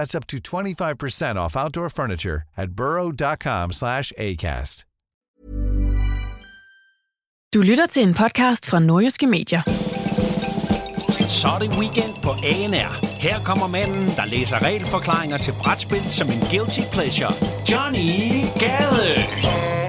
That's up to 25% off outdoor furniture at burrow.com slash ACAST. Du lytter til en podcast fra Nordjyske Medier. Så er det weekend på ANR. Her kommer manden, der læser regelforklaringer til brætspil som en guilty pleasure. Johnny Gade.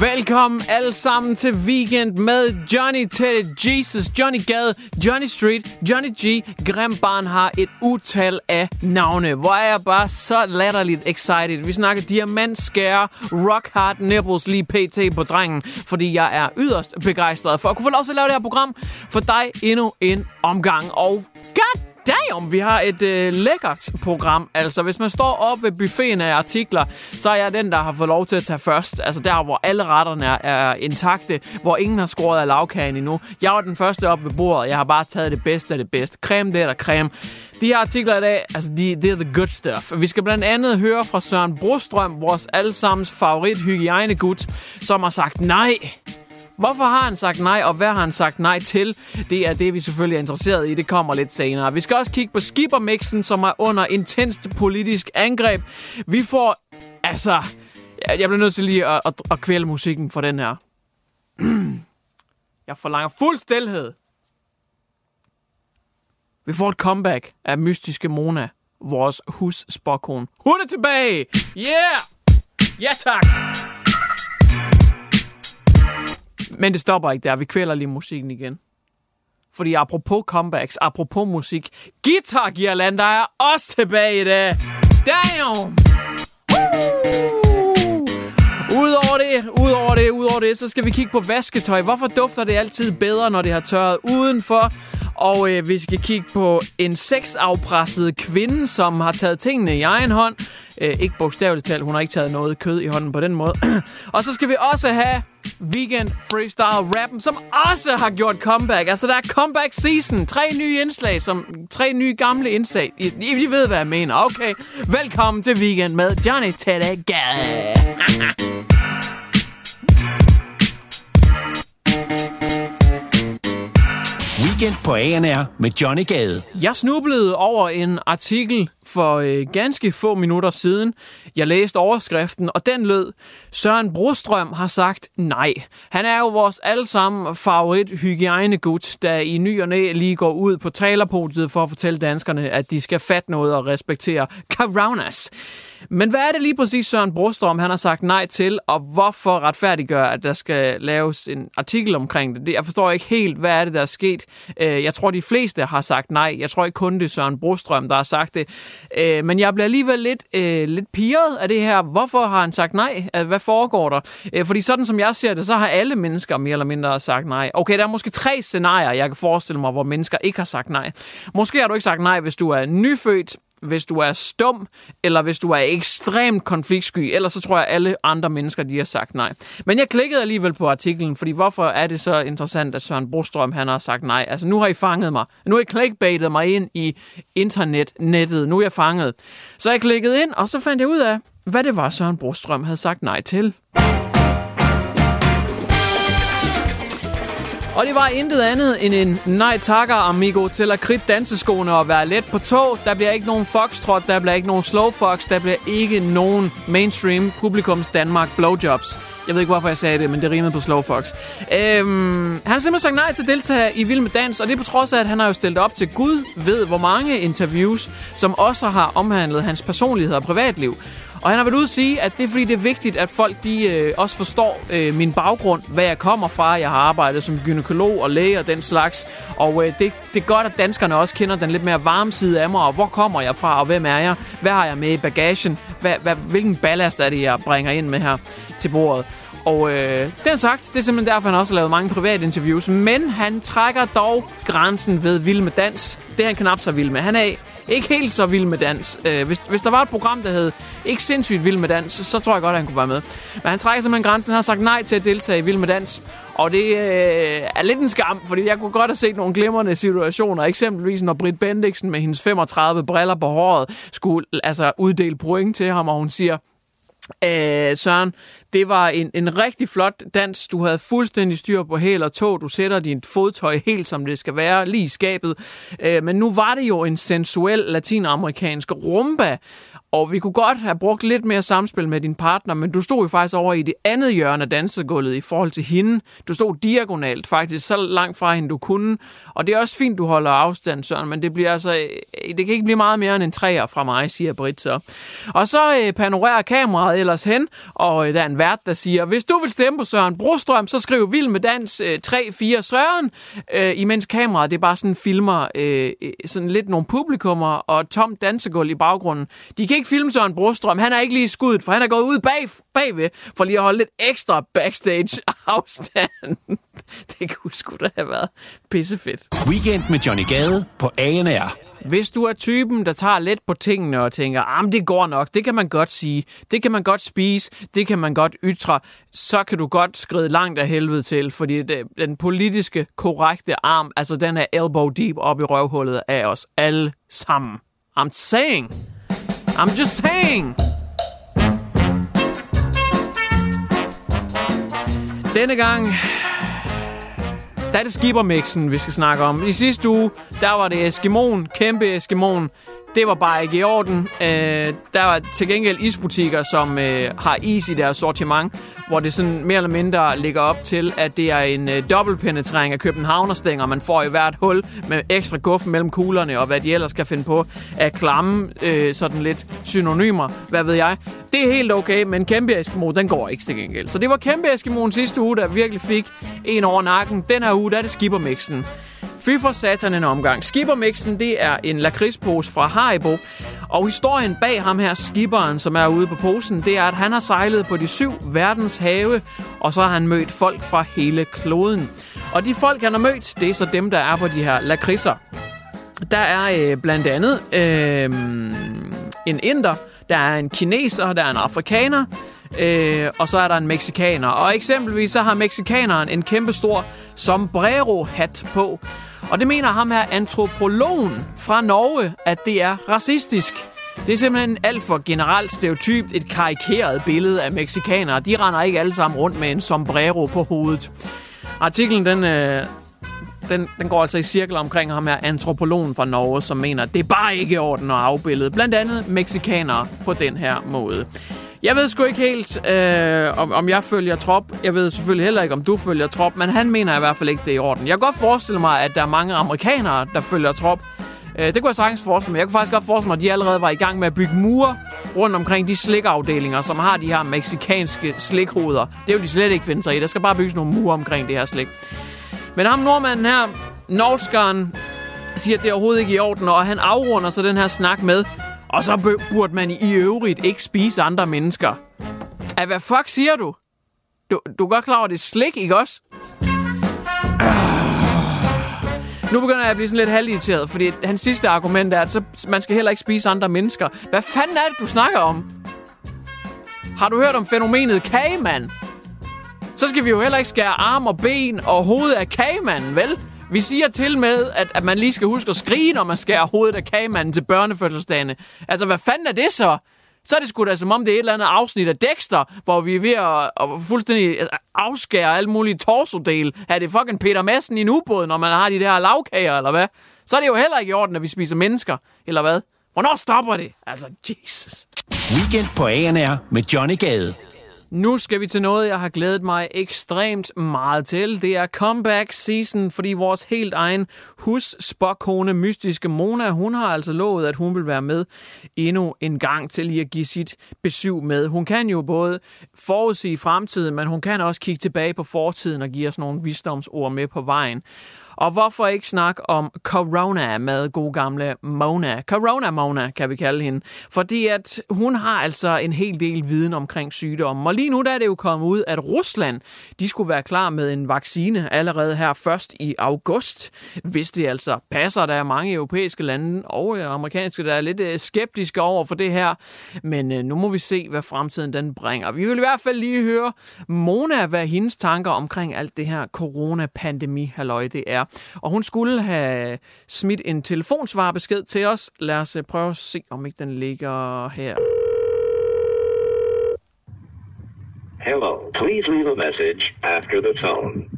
Velkommen alle sammen til Weekend med Johnny Teddy, Jesus, Johnny Gade, Johnny Street, Johnny G. Grim Barn har et utal af navne. Hvor er jeg bare så latterligt excited. Vi snakker diamantskære, rock hard nipples lige pt. på drengen, fordi jeg er yderst begejstret for at kunne få lov til at lave det her program for dig endnu en omgang. Og god damn, vi har et øh, lækkert program. Altså, hvis man står op ved buffeten af artikler, så er jeg den, der har fået lov til at tage først. Altså der, hvor alle retterne er, er intakte, hvor ingen har skåret af lavkagen endnu. Jeg var den første op ved bordet. Jeg har bare taget det bedste af det bedste. Creme det der creme. De her artikler i dag, altså, de, det er the good stuff. Vi skal blandt andet høre fra Søren Brostrøm, vores allesammens favorit hygiejnegut, som har sagt nej Hvorfor har han sagt nej, og hvad har han sagt nej til? Det er det, vi selvfølgelig er interesseret i. Det kommer lidt senere. Vi skal også kigge på skippermixen, som er under intenst politisk angreb. Vi får... Altså... Jeg bliver nødt til lige at, at, at kvæle musikken for den her. Jeg forlanger fuld stilhed. Vi får et comeback af mystiske Mona, vores husspokon. Hun er tilbage! Yeah! Ja tak! Men det stopper ikke der. Vi kvæler lige musikken igen. Fordi apropos comebacks, apropos musik, Guitar Girlander er også tilbage i dag. Damn! Udover det, udover det, udover det, så skal vi kigge på vasketøj. Hvorfor dufter det altid bedre, når det har tørret udenfor? Og øh, vi skal kigge på en sexafpresset kvinde, som har taget tingene i egen hånd. Øh, ikke bogstaveligt talt, hun har ikke taget noget kød i hånden på den måde. og så skal vi også have Weekend Freestyle Rappen, som også har gjort comeback. Altså, der er comeback season. Tre nye indslag, som tre nye gamle indslag. I, I ved, hvad jeg mener. Okay, velkommen til Weekend med Johnny Teddy Weekend på ANR med Johnny Gade. Jeg snublede over en artikel for øh, ganske få minutter siden. Jeg læste overskriften, og den lød, Søren Brostrøm har sagt nej. Han er jo vores allesammen favorit hygiejnegut, der i ny og næ lige går ud på talerpodiet for at fortælle danskerne, at de skal fatte noget og respektere coronas. Men hvad er det lige præcis Søren Brostrøm, han har sagt nej til, og hvorfor retfærdiggør, at der skal laves en artikel omkring det? Jeg forstår ikke helt, hvad er det, der er sket. Øh, jeg tror, de fleste har sagt nej. Jeg tror ikke kun det er Søren Brostrøm, der har sagt det. Øh, men jeg bliver alligevel lidt, øh, lidt piret af det her. Hvorfor har han sagt nej? Hvad foregår der? Fordi sådan som jeg ser det, så har alle mennesker mere eller mindre sagt nej. Okay, der er måske tre scenarier, jeg kan forestille mig, hvor mennesker ikke har sagt nej. Måske har du ikke sagt nej, hvis du er nyfødt, hvis du er stum, eller hvis du er ekstremt konfliktsky, ellers så tror jeg, at alle andre mennesker, de har sagt nej. Men jeg klikkede alligevel på artiklen, fordi hvorfor er det så interessant, at Søren Brostrøm, han har sagt nej? Altså, nu har I fanget mig. Nu har I clickbaitet mig ind i internettet. Nu er jeg fanget. Så jeg klikkede ind, og så fandt jeg ud af, hvad det var, Søren Brostrøm havde sagt nej til. Og det var intet andet end en nej takker, amigo, til at kridte danseskoene og være let på tog. Der bliver ikke nogen foxtrot, der bliver ikke nogen slow fox, der bliver ikke nogen mainstream publikums Danmark blowjobs. Jeg ved ikke, hvorfor jeg sagde det, men det rimede på slow fox. Øhm, han har simpelthen sagt nej til at deltage i Vild med Dans, og det er på trods af, at han har jo stillet op til Gud ved, hvor mange interviews, som også har omhandlet hans personlighed og privatliv. Og han har været ude at sige, at det er fordi, det er vigtigt, at folk de øh, også forstår øh, min baggrund, hvad jeg kommer fra. Jeg har arbejdet som gynekolog og læge og den slags. Og øh, det, det er godt, at danskerne også kender den lidt mere varme side af mig, og hvor kommer jeg fra, og hvem er jeg? Hvad har jeg med i bagagen? Hvad, hvad, hvilken ballast er det, jeg bringer ind med her til bordet? Og øh, den sagt, det er simpelthen derfor, han også har lavet mange private interviews. Men han trækker dog grænsen ved vild med dans. Det er han knap så vild med. Han er ikke helt så vild med dans. Øh, hvis, hvis der var et program, der hed ikke sindssygt vild med dans, så, så tror jeg godt, at han kunne være med. Men han trækker simpelthen grænsen. Han har sagt nej til at deltage i vild med dans. Og det øh, er lidt en skam, fordi jeg kunne godt have set nogle glimrende situationer. Eksempelvis når Britt Bendiksen med hendes 35 briller på håret skulle altså, uddele point til ham, og hun siger, Øh, Søren, det var en, en rigtig flot dans. Du havde fuldstændig styr på hæl og tog. Du sætter dit fodtøj helt som det skal være, lige i skabet. Øh, men nu var det jo en sensuel latinamerikansk rumba, og vi kunne godt have brugt lidt mere samspil med din partner, men du stod jo faktisk over i det andet hjørne af dansegulvet i forhold til hende. Du stod diagonalt faktisk, så langt fra hende du kunne. Og det er også fint, du holder afstand, Søren, men det bliver altså, øh, det kan ikke blive meget mere end en træer fra mig, siger Britt så. Og så øh, panorerer kameraet ellers hen, og øh, der er en vært, der siger, hvis du vil stemme på Søren Brostrøm, så skriv Vild med Dans øh, 3-4 Søren, øh, imens kameraet, det er bare sådan filmer øh, øh, sådan lidt nogle publikummer og tom dansegulv i baggrunden. De kan ikke filme Søren Brostrøm. Han er ikke lige skudt, for han er gået ud bag, bagved for lige at holde lidt ekstra backstage afstand. det kunne sgu da have været pissefedt. Weekend med Johnny Gade på ANR. Hvis du er typen, der tager let på tingene og tænker, ah, at det går nok, det kan man godt sige, det kan man godt spise, det kan man godt ytre, så kan du godt skride langt af helvede til, fordi det, den politiske korrekte arm, altså den er elbow deep op i røvhullet af os alle sammen. I'm saying. I'm just saying. Denne gang, der er det skibermixen, vi skal snakke om. I sidste uge, der var det Eskimon, kæmpe Eskimon, det var bare ikke i orden. Øh, der var til gengæld isbutikker, som øh, har is i deres sortiment, hvor det sådan mere eller mindre ligger op til, at det er en øh, dobbeltpenetrering af københavnerstænger, man får i hvert hul med ekstra guf mellem kuglerne, og hvad de ellers kan finde på at klamme, øh, sådan lidt synonymer, hvad ved jeg. Det er helt okay, men kæmpe Eskimo, den går ikke til gengæld. Så det var kæmpe Eskimoen sidste uge, der virkelig fik en over nakken. Den her uge, der er det skippermixen. Fy for satan en omgang. Skippermixen, det er en lakridspose fra Haribo. Og historien bag ham her, skipperen, som er ude på posen, det er, at han har sejlet på de syv verdens have, og så har han mødt folk fra hele kloden. Og de folk, han har mødt, det er så dem, der er på de her lakridser. Der er øh, blandt andet øh, en inder, der er en kineser, der er en afrikaner, øh, og så er der en meksikaner. Og eksempelvis så har meksikaneren en kæmpe stor sombrero-hat på. Og det mener ham her antropologen fra Norge, at det er racistisk. Det er simpelthen alt for generelt stereotypt et karikeret billede af meksikanere. De render ikke alle sammen rundt med en sombrero på hovedet. Artiklen den, øh, den, den går altså i cirkler omkring ham her, antropologen fra Norge, som mener, at det er bare ikke i orden at afbillede blandt andet meksikanere på den her måde. Jeg ved sgu ikke helt, øh, om, om jeg følger trop. Jeg ved selvfølgelig heller ikke, om du følger trop, men han mener i hvert fald ikke, det er i orden. Jeg kan godt forestille mig, at der er mange amerikanere, der følger trop. Øh, det kunne jeg sagtens forestille mig. Jeg kunne faktisk godt forestille mig, at de allerede var i gang med at bygge mure rundt omkring de slikafdelinger, som har de her meksikanske slikhoveder. Det vil de slet ikke finde sig i. Der skal bare bygges nogle mure omkring det her slik. Men ham nordmanden her, norskeren, siger, at det er overhovedet ikke i orden, og han afrunder så den her snak med, og så burde man i øvrigt ikke spise andre mennesker. At hvad fuck siger du? Du, du er godt klar over, det er slik, ikke også? Ah. Nu begynder jeg at blive sådan lidt halvirriteret, fordi hans sidste argument er, at så, man skal heller ikke spise andre mennesker. Hvad fanden er det, du snakker om? Har du hørt om fænomenet kagemand? Så skal vi jo heller ikke skære arm og ben og hoved af kagemanden, vel? Vi siger til med, at, at man lige skal huske at skrige, når man skærer hovedet af kagemanden til børnefødselsdagene. Altså, hvad fanden er det så? så er det sgu da som om det er et eller andet afsnit af Dexter, hvor vi er ved at, at fuldstændig altså, afskære alle mulige torsodele. Er det fucking Peter Madsen i en ubåd, når man har de der lavkager, eller hvad? Så er det jo heller ikke i orden, at vi spiser mennesker, eller hvad? Hvornår stopper det? Altså, Jesus. Weekend på ANR med Johnny Gade. Nu skal vi til noget, jeg har glædet mig ekstremt meget til. Det er comeback season, fordi vores helt egen husspokone, mystiske Mona, hun har altså lovet, at hun vil være med endnu en gang til lige at give sit besøg med. Hun kan jo både forudsige fremtiden, men hun kan også kigge tilbage på fortiden og give os nogle visdomsord med på vejen. Og hvorfor ikke snakke om corona med god gamle Mona? Corona Mona, kan vi kalde hende. Fordi at hun har altså en hel del viden omkring sygdommen. Og lige nu der er det jo kommet ud, at Rusland de skulle være klar med en vaccine allerede her først i august. Hvis det altså passer, der er mange europæiske lande og øh, amerikanske, der er lidt øh, skeptiske over for det her. Men øh, nu må vi se, hvad fremtiden den bringer. Vi vil i hvert fald lige høre Mona, hvad hendes tanker omkring alt det her coronapandemi halløj, det er. Og hun skulle have smidt en telefonsvarbesked til os. Lad os øh, prøve at se, om ikke den ligger her. Hello. Please leave a message after the tone.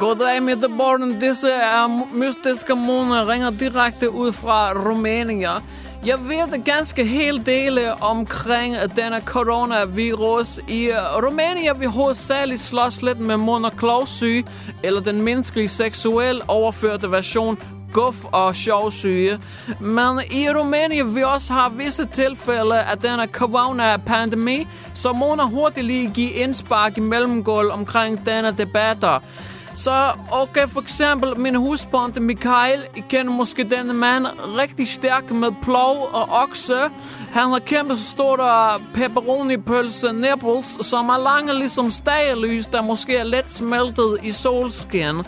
Goddag, Mette Borden. Disse er mystiske måneder ringer direkte ud fra Rumænien. Jeg ved ganske hel dele omkring øh, denne coronavirus. I øh, Rumænien vi hovedsageligt slås lidt med mund- og klovsyge, eller den menneskelige seksuel overførte version guf og sjovsyge. Men i Rumænien vi også har visse tilfælde af denne corona-pandemi, så må hurtigt lige give indspark i mellemgulv omkring denne debatter. Så okay, for eksempel min husbonde Mikael I kender måske denne mand, rigtig stærk med plov og okse. Han har kæmpe stort øh, pepperoni-pølse nipples, som er lange ligesom stagelys, der måske er let smeltet i solskin.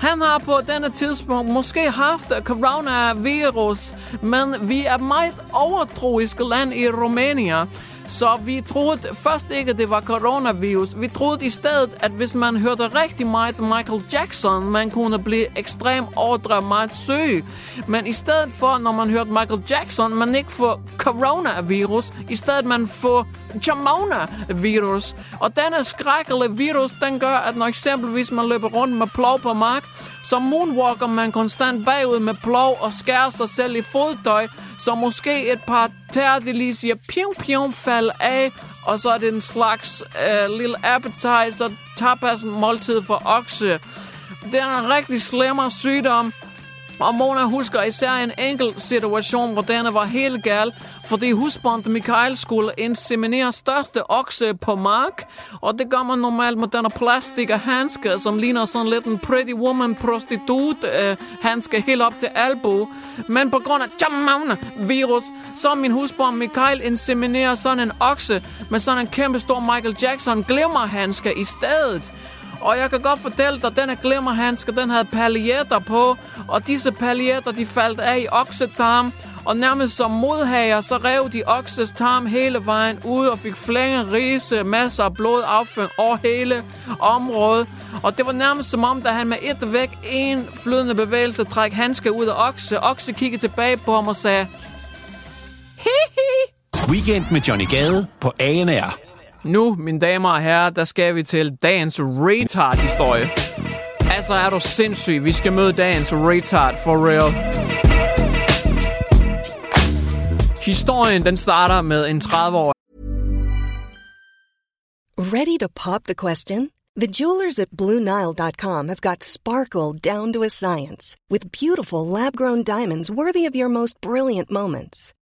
Han har på denne tidspunkt måske haft coronavirus, men vi er meget overtroiske land i Rumænien. Så vi troede først ikke, at det var coronavirus. Vi troede i stedet, at hvis man hørte rigtig meget Michael Jackson, man kunne blive ekstrem ordre meget syg. Men i stedet for, når man hørte Michael Jackson, man ikke får coronavirus, i stedet man får Jamona-virus. Og denne skrækkelige virus, den gør, at når eksempelvis man løber rundt med plov på mark, så moonwalker man konstant bagud med plov og skærer sig selv i fodtøj, så måske et par tærdelisier pium pium fald af, og så er det en slags øh, lille appetizer, tapas måltid for okse. Det er en rigtig slemmer sygdom, og Mona husker især en enkelt situation, hvor denne var helt gal, fordi husbonde Michael skulle inseminere største okse på mark, og det gør man normalt med denne plastik og handske, som ligner sådan lidt en pretty woman prostitut øh, handske helt op til albu. Men på grund af jamavne virus, så min husbond Michael inseminerer sådan en okse med sådan en kæmpe stor Michael Jackson glimmerhandske i stedet. Og jeg kan godt fortælle dig, at denne glimmerhandske, den havde paljetter på, og disse paljetter, de faldt af i oksetarm, og nærmest som modhager, så rev de okses tarm hele vejen ud og fik flænge, rise, masser af blod afføring over hele området. Og det var nærmest som om, da han med et væk en flydende bevægelse træk handske ud af okse. Okse kiggede tilbage på ham og sagde, Hihi. Weekend med Johnny Gade på ANR. Nu, mine damer og herrer, der skal vi til dagens retard-historie. Altså er du sindssyg. Vi skal møde dagens retard for real. Historien den starter med en 30-årig Ready to pop the question? The jewelers at BlueNile.com have got sparkle down to a science with beautiful lab grown diamonds worthy of your most brilliant moments.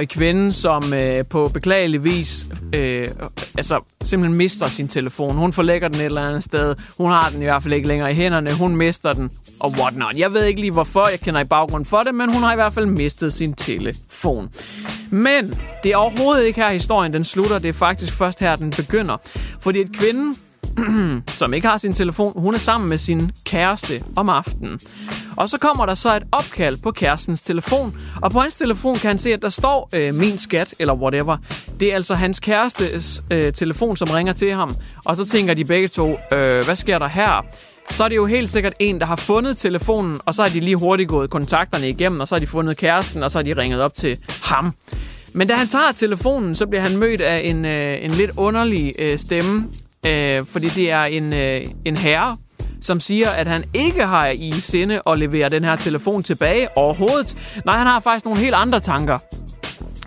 En kvinde, som øh, på beklagelig vis øh, altså, simpelthen mister sin telefon. Hun forlægger den et eller andet sted. Hun har den i hvert fald ikke længere i hænderne. Hun mister den og whatnot. Jeg ved ikke lige hvorfor, jeg kender i baggrund for det, men hun har i hvert fald mistet sin telefon. Men det er overhovedet ikke her historien, den slutter. Det er faktisk først her, den begynder. Fordi et kvinde, som ikke har sin telefon, hun er sammen med sin kæreste om aftenen. Og så kommer der så et opkald på kærestens telefon, og på hans telefon kan han se, at der står øh, min skat, eller whatever. Det er altså hans kærestes øh, telefon, som ringer til ham. Og så tænker de begge to, øh, hvad sker der her? så er det jo helt sikkert en, der har fundet telefonen, og så har de lige hurtigt gået kontakterne igennem, og så har de fundet kæresten, og så har de ringet op til ham. Men da han tager telefonen, så bliver han mødt af en, øh, en lidt underlig øh, stemme, øh, fordi det er en, øh, en herre, som siger, at han ikke har i sinde at levere den her telefon tilbage overhovedet. Nej, han har faktisk nogle helt andre tanker.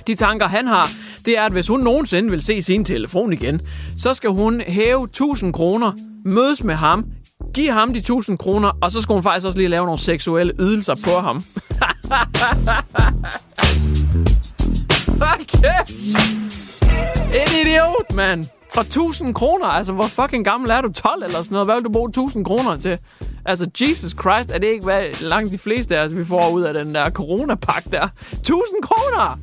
De tanker, han har, det er, at hvis hun nogensinde vil se sin telefon igen, så skal hun hæve 1000 kroner, mødes med ham, give ham de 1000 kroner, og så skal hun faktisk også lige lave nogle seksuelle ydelser på ham. okay. En idiot, mand. For 1000 kroner? Altså, hvor fucking gammel er du? 12 eller sådan noget? Hvad vil du bruge 1000 kroner til? Altså, Jesus Christ, er det ikke, hvad langt de fleste af os, vi får ud af den der coronapak der? 1000 kroner!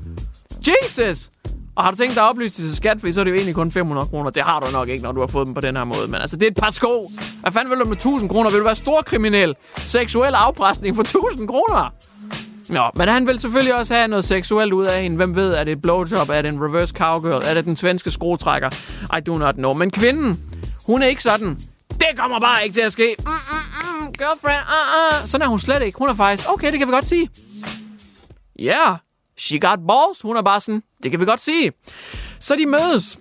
Jesus! Og har du tænkt dig at oplyse til skat, for så er det jo egentlig kun 500 kroner. Det har du nok ikke, når du har fået dem på den her måde. Men altså, det er et par sko. Hvad fanden vil du med 1000 kroner? Vil du være storkriminel? Seksuel afpresning for 1000 kroner? Nå, men han vil selvfølgelig også have noget seksuelt ud af hende. Hvem ved, er det et blowjob? Er det en reverse cowgirl? Er det den svenske skruetrækker? I do not know. Men kvinden, hun er ikke sådan. Det kommer bare ikke til at ske. Mm, mm, mm, girlfriend, uh, uh. Sådan er hun slet ikke. Hun er faktisk, okay, det kan vi godt sige. Ja, yeah, she got balls. Hun er bare sådan, det kan vi godt sige. Så de mødes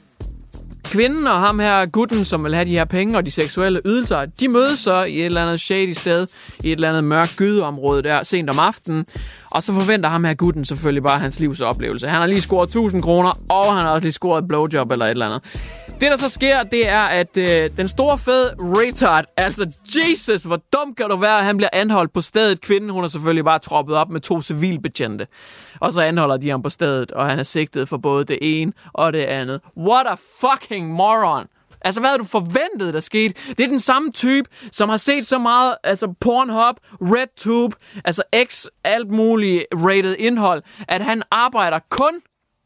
kvinden og ham her, gutten, som vil have de her penge og de seksuelle ydelser, de mødes så i et eller andet shady sted, i et eller andet mørkt gydeområde der sent om aftenen. Og så forventer ham her gutten selvfølgelig bare hans livs oplevelse. Han har lige scoret 1000 kroner, og han har også lige scoret et blowjob eller et eller andet. Det, der så sker, det er, at øh, den store fed retard, altså Jesus, hvor dum kan du være, han bliver anholdt på stedet. Kvinden, hun er selvfølgelig bare troppet op med to civilbetjente. Og så anholder de ham på stedet, og han er sigtet for både det ene og det andet. What a fucking moron! Altså, hvad havde du forventet, der skete? Det er den samme type, som har set så meget, altså Pornhub, RedTube, altså X, alt muligt rated indhold, at han arbejder kun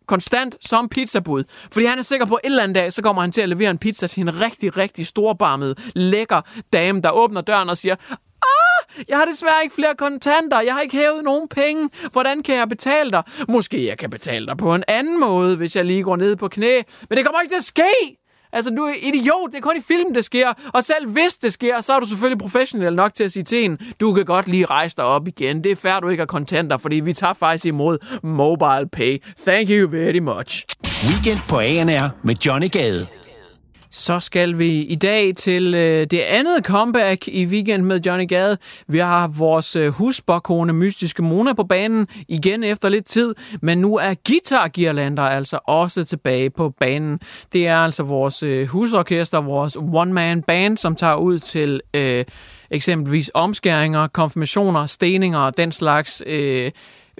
konstant som pizzabud. Fordi han er sikker på, at en eller anden dag, så kommer han til at levere en pizza til en rigtig, rigtig storbarmet, lækker dame, der åbner døren og siger, ah, jeg har desværre ikke flere kontanter. Jeg har ikke hævet nogen penge. Hvordan kan jeg betale dig? Måske jeg kan betale dig på en anden måde, hvis jeg lige går ned på knæ. Men det kommer ikke til at ske. Altså, du er idiot. Det er kun i film, det sker. Og selv hvis det sker, så er du selvfølgelig professionel nok til at sige til en, du kan godt lige rejse dig op igen. Det er fair, du ikke har kontanter, fordi vi tager faktisk imod mobile pay. Thank you very much. Weekend på ANR med Johnny Gade. Så skal vi i dag til øh, det andet comeback i weekend med Johnny Gade. Vi har vores øh, husbokone Mystiske Mona på banen igen efter lidt tid, men nu er Guitar Girlander altså også tilbage på banen. Det er altså vores øh, husorkester, vores one-man band, som tager ud til øh, eksempelvis omskæringer, konfirmationer, steninger og den slags øh,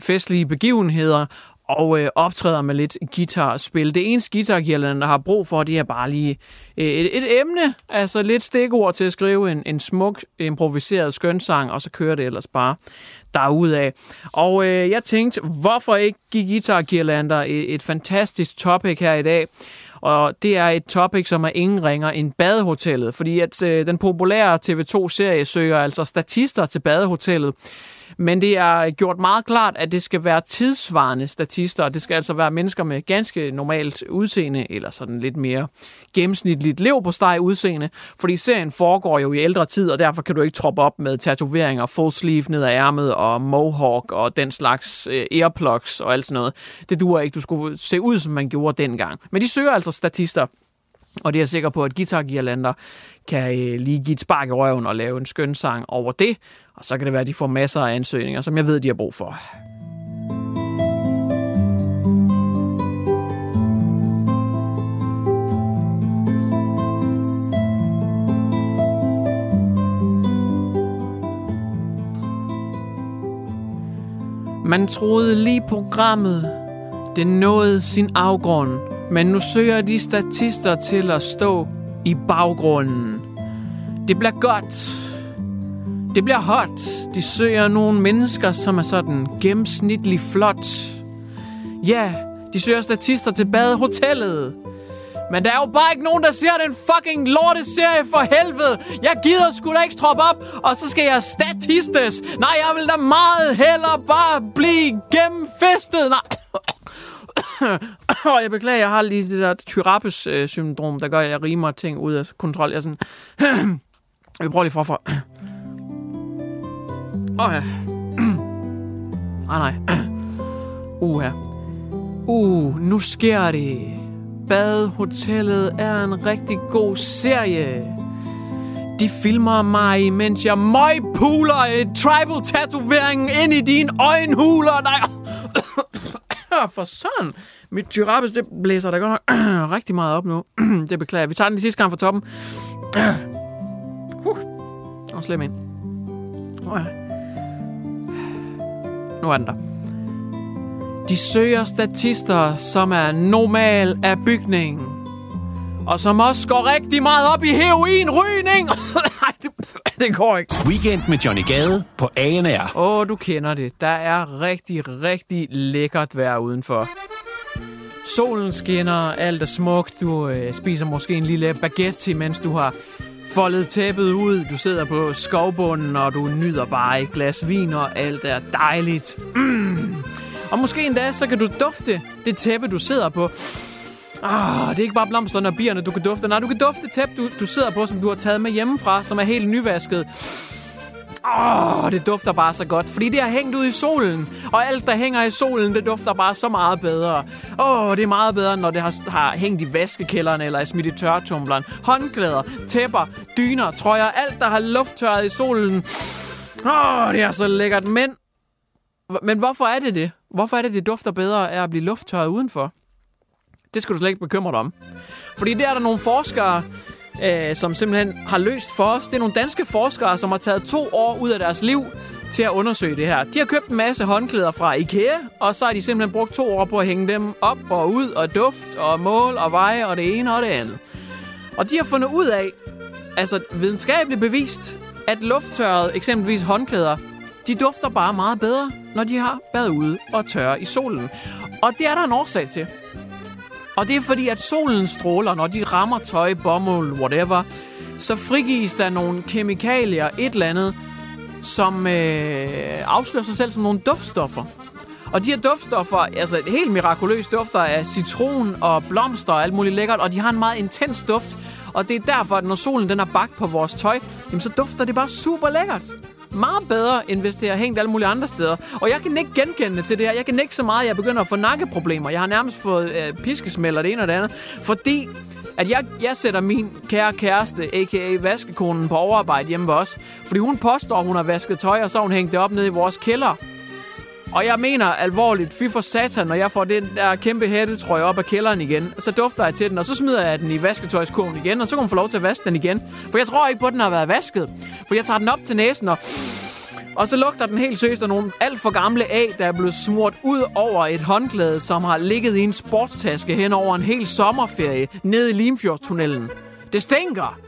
festlige begivenheder og øh, optræder med lidt guitarspil. Det eneste guitargearland, der har brug for, det er bare lige øh, et, et emne, altså lidt stikord til at skrive en, en smuk, improviseret skønsang, og så kører det ellers bare derudad. Og øh, jeg tænkte, hvorfor ikke give guitargirlander et, et fantastisk topic her i dag? Og det er et topic, som er ingen ringer end badehotellet, fordi at øh, den populære TV2-serie søger altså statister til badehotellet. Men det er gjort meget klart, at det skal være tidsvarende statister, og det skal altså være mennesker med ganske normalt udseende, eller sådan lidt mere gennemsnitligt lev på steg udseende, fordi serien foregår jo i ældre tid, og derfor kan du ikke troppe op med tatoveringer, full sleeve ned ad ærmet, og mohawk, og den slags øh, earplugs og alt sådan noget. Det duer ikke, du skulle se ud, som man gjorde dengang. Men de søger altså statister, og det er jeg sikker på, at Guitar Gearlander kan øh, lige give et spark i røven og lave en skøn sang over det. Og så kan det være, at de får masser af ansøgninger, som jeg ved, de har brug for. Man troede lige programmet Det nåede sin afgrund, men nu søger de statister til at stå i baggrunden. Det bliver godt. Det bliver hot. De søger nogle mennesker, som er sådan gennemsnitlig flot. Ja, de søger statister til badehotellet. Men der er jo bare ikke nogen, der ser den fucking lorteserie for helvede. Jeg gider sgu da ikke troppe op, og så skal jeg statistes. Nej, jeg vil da meget hellere bare blive gennemfestet. Nej. Og jeg beklager, jeg har lige det der Tyrapes-syndrom, øh, der gør, at jeg rimer ting ud af kontrol. Jeg er sådan... Øh, Vi prøver lige forfra. Åh oh, ja. Ah nej. Uh her. Uh, nu sker det. Badehotellet er en rigtig god serie. De filmer mig, mens jeg møgpuler et tribal tatovering ind i dine øjenhuler. Nej. For sådan. Mit tyrapes, det blæser da godt nok rigtig meget op nu. det beklager jeg. Vi tager den lige sidste gang fra toppen. Uh. Og slem ind. Oh, ja. Nu er den der. De søger statister, som er normal af bygningen. Og som også går rigtig meget op i heroin-rygning. Nej, det, det går ikke. Weekend med Johnny Gade på ANR. Åh, oh, du kender det. Der er rigtig, rigtig lækkert vejr udenfor. Solen skinner, alt er smukt. Du øh, spiser måske en lille baguette, mens du har foldet tæppet ud. Du sidder på skovbunden, og du nyder bare et glas vin, og alt er dejligt. Mm. Og måske endda, så kan du dufte det tæppe, du sidder på. Ah, det er ikke bare blomsterne og bierne, du kan dufte. Nej, du kan dufte tæppe, du, du sidder på, som du har taget med hjemmefra, som er helt nyvasket. Åh, oh, det dufter bare så godt, fordi det har hængt ud i solen. Og alt, der hænger i solen, det dufter bare så meget bedre. Åh, oh, det er meget bedre, når det har, har hængt i vaskekælderen eller er smidt i tørretumbleren. Håndklæder, tæpper, dyner, trøjer, alt, der har lufttørret i solen. Åh, oh, det er så lækkert. Men, men hvorfor er det det? Hvorfor er det, det dufter bedre af at blive lufttørret udenfor? Det skal du slet ikke bekymre dig om. Fordi det er der nogle forskere, øh, som simpelthen har løst for os. Det er nogle danske forskere, som har taget to år ud af deres liv til at undersøge det her. De har købt en masse håndklæder fra IKEA, og så har de simpelthen brugt to år på at hænge dem op og ud og duft og mål og veje og det ene og det andet. Og de har fundet ud af, altså videnskabeligt bevist, at lufttørrede eksempelvis håndklæder, de dufter bare meget bedre, når de har været ude og tørre i solen. Og det er der en årsag til. Og det er fordi, at solens stråler, når de rammer tøj, bomuld, whatever, så frigives der nogle kemikalier, et eller andet, som øh, afslører sig selv som nogle duftstoffer. Og de her duftstoffer, altså et helt mirakuløst dufter af citron og blomster og alt muligt lækkert, og de har en meget intens duft. Og det er derfor, at når solen den er bagt på vores tøj, jamen så dufter det bare super lækkert meget bedre, end hvis det har hængt alle mulige andre steder. Og jeg kan ikke genkende til det her. Jeg kan ikke så meget, at jeg begynder at få nakkeproblemer. Jeg har nærmest fået øh, piskesmæld det ene og det andet. Fordi at jeg, jeg sætter min kære kæreste, a.k.a. vaskekonen, på overarbejde hjemme hos os. Fordi hun påstår, at hun har vasket tøj, og så har hun hængt det op nede i vores kælder. Og jeg mener alvorligt, fy for satan, når jeg får den der kæmpe hættetrøje op af kælderen igen, så dufter jeg til den, og så smider jeg den i vasketøjskurven igen, og så kan hun få lov til at vaske den igen. For jeg tror ikke på, at den har været vasket. For jeg tager den op til næsen, og... Og så lugter den helt seriøst af nogle alt for gamle A, der er blevet smurt ud over et håndklæde, som har ligget i en sportstaske hen over en hel sommerferie nede i Limfjordstunnelen. Det stinker!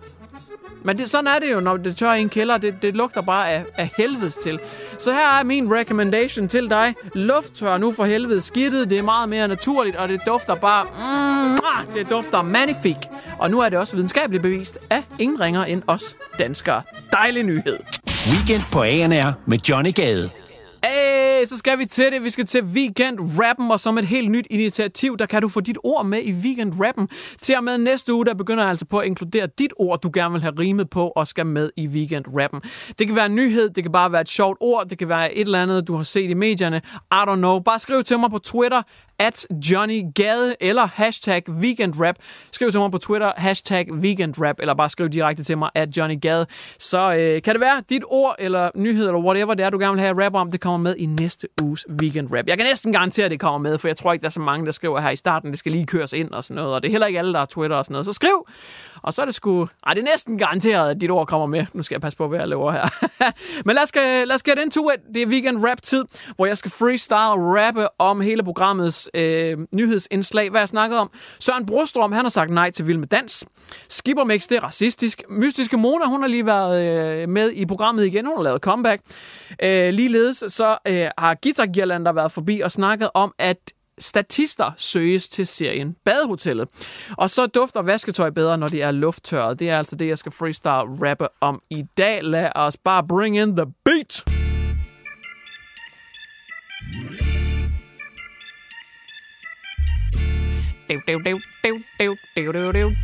Men det, sådan er det jo, når det tør i en kælder. Det, det lugter bare af, af helvedes til. Så her er min recommendation til dig. Lufttør nu for helvede skidtet. Det er meget mere naturligt, og det dufter bare... Mm, det dufter magnifik. Og nu er det også videnskabeligt bevist af ingen ringer end os danskere. Dejlig nyhed. Weekend på ANR med Johnny Gade. Hey, så skal vi til det. Vi skal til weekend-rappen, og som et helt nyt initiativ, der kan du få dit ord med i weekend-rappen. Til og med næste uge, der begynder jeg altså på at inkludere dit ord, du gerne vil have rimet på, og skal med i weekend-rappen. Det kan være en nyhed, det kan bare være et sjovt ord, det kan være et eller andet, du har set i medierne. I don't know. Bare skriv til mig på Twitter, at Johnny Gade, eller hashtag weekendrap. Skriv til mig på Twitter, hashtag weekendrap, eller bare skriv direkte til mig, at Johnny Gade. Så øh, kan det være dit ord, eller nyhed, eller whatever det er, du gerne vil have rap om, det kommer med i næste uges weekend rap. Jeg kan næsten garantere, at det kommer med, for jeg tror ikke, der er så mange, der skriver her i starten, det skal lige køres ind og sådan noget, og det er heller ikke alle, der har Twitter og sådan noget. Så skriv, og så er det sgu... Ej, det er næsten garanteret, at dit ord kommer med. Nu skal jeg passe på, hvad jeg laver her. Men lad os, øh, lad os get into it. Det er weekend rap tid, hvor jeg skal freestyle rappe om hele programmets øh, nyhedsindslag, hvad jeg snakkede om. Søren Brostrøm, han har sagt nej til Vild med Dans. Skipper Mix, det er racistisk. Mystiske Mona, hun har lige været øh, med i programmet igen. Hun har lavet comeback. Øh, ligeledes så øh, har Guitar Girlander været forbi og snakket om, at statister søges til serien Badehotellet. Og så dufter vasketøj bedre, når det er lufttørret. Det er altså det, jeg skal freestyle rappe om i dag. Lad os bare bring in the beat!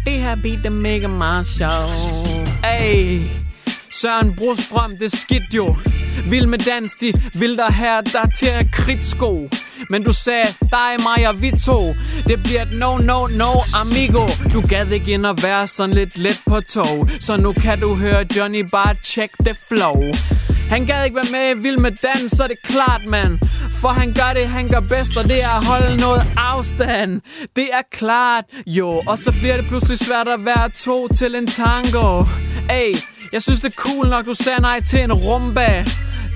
Det her beat, det er mega meget sjovt. Ey, Søren Brostrøm, det er skidt jo. Vild med dans, de vil der her, der til at kritsko Men du sagde, dig, mig og vi to Det bliver et no, no, no, amigo Du gad ikke ind og være sådan lidt let på tog Så nu kan du høre Johnny bare check the flow han gad ikke være med i Vild med Dans, så er klart, mand. For han gør det, han gør bedst, og det er at holde noget afstand. Det er klart, jo. Og så bliver det pludselig svært at være to til en tango. Ey, jeg synes det er cool nok, du sagde nej til en rumba.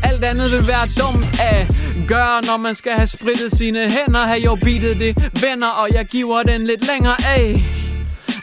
Alt andet vil være dumt at gøre, når man skal have spritet sine hænder. Har jo beatet det venner, og jeg giver den lidt længere af.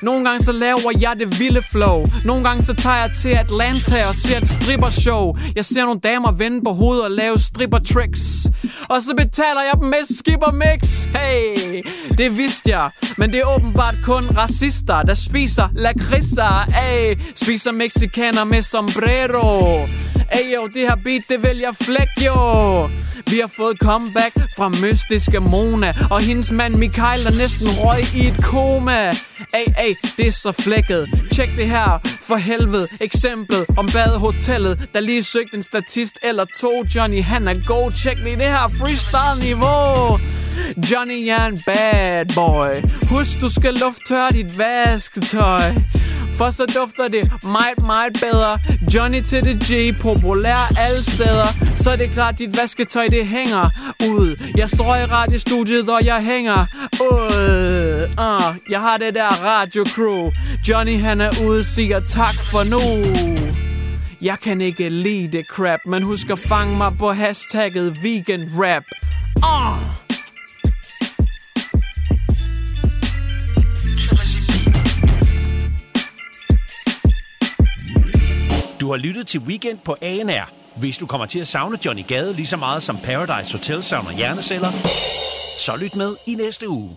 Nogle gange så laver jeg det vilde flow. Nogle gange så tager jeg til Atlanta og ser et strippershow. Jeg ser nogle damer vende på hovedet og lave stripper tricks. Og så betaler jeg dem med skipper mix. Hey, det vidste jeg. Men det er åbenbart kun racister Der spiser lakridser. Hey, spiser mexikaner med sombrero. Hey yo, det her beat, det vil jeg flæk jo Vi har fået comeback fra mystiske Mona Og hendes mand Michael, der næsten røg i et koma. Ey, ey, det er så flækket. Tjek det her, for helvede. Eksemplet om badehotellet Der lige søgte en statist eller to. Johnny, han er god. Tjek lige det her freestyle-niveau. Johnny er en bad boy. Husk, du skal lufttørre dit vasketøj. For så dufter det meget, meget bedre. Johnny til det G, populær alle steder. Så er det klart, dit vasketøj det hænger ud. Jeg står i radiostudiet, og jeg hænger ud uh, Jeg har det der radio-crew Johnny han er ude, siger tak for nu jeg kan ikke lide det crap, men husk at fange mig på hashtagget vegan rap. Uh. Ah! Du har lyttet til Weekend på ANR. Hvis du kommer til at savne Johnny Gade lige så meget som Paradise Hotel savner hjerneceller, så lyt med i næste uge.